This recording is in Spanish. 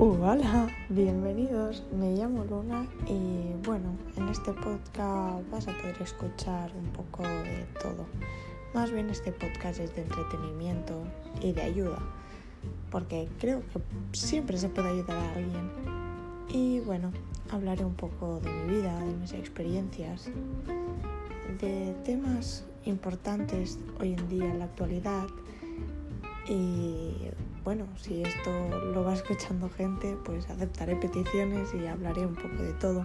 Uh, hola, bienvenidos. Me llamo Luna y bueno, en este podcast vas a poder escuchar un poco de todo. Más bien este podcast es de entretenimiento y de ayuda, porque creo que siempre se puede ayudar a alguien. Y bueno, hablaré un poco de mi vida, de mis experiencias, de temas importantes hoy en día en la actualidad y bueno, si esto lo va escuchando gente, pues aceptaré peticiones y hablaré un poco de todo.